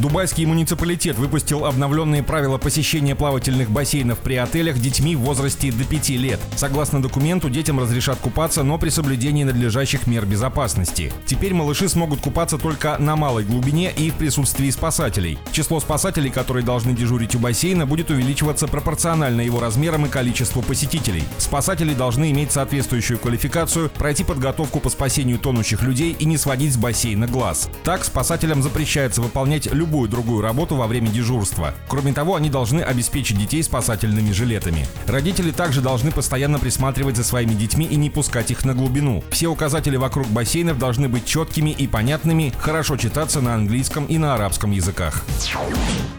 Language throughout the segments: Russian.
Дубайский муниципалитет выпустил обновленные правила посещения плавательных бассейнов при отелях детьми в возрасте до 5 лет. Согласно документу, детям разрешат купаться, но при соблюдении надлежащих мер безопасности. Теперь малыши смогут купаться только на малой глубине и в присутствии спасателей. Число спасателей, которые должны дежурить у бассейна, будет увеличиваться пропорционально его размерам и количеству посетителей. Спасатели должны иметь соответствующую квалификацию, пройти подготовку по спасению тонущих людей и не сводить с бассейна глаз. Так, спасателям запрещается выполнять любые любую другую работу во время дежурства. Кроме того, они должны обеспечить детей спасательными жилетами. Родители также должны постоянно присматривать за своими детьми и не пускать их на глубину. Все указатели вокруг бассейнов должны быть четкими и понятными, хорошо читаться на английском и на арабском языках.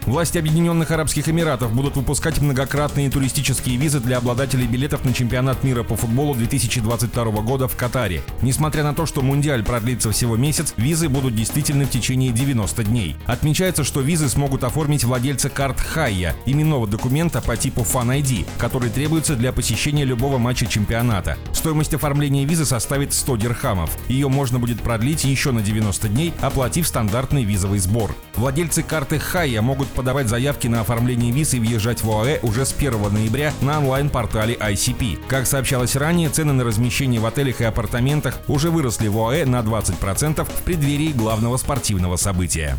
Власти Объединенных Арабских Эмиратов будут выпускать многократные туристические визы для обладателей билетов на чемпионат мира по футболу 2022 года в Катаре. Несмотря на то, что Мундиаль продлится всего месяц, визы будут действительны в течение 90 дней. Отмечается Отмечается, что визы смогут оформить владельцы карт Хайя, именного документа по типу Fan ID, который требуется для посещения любого матча чемпионата. Стоимость оформления визы составит 100 дирхамов. Ее можно будет продлить еще на 90 дней, оплатив стандартный визовый сбор. Владельцы карты Хайя могут подавать заявки на оформление виз и въезжать в ОАЭ уже с 1 ноября на онлайн-портале ICP. Как сообщалось ранее, цены на размещение в отелях и апартаментах уже выросли в ОАЭ на 20% в преддверии главного спортивного события.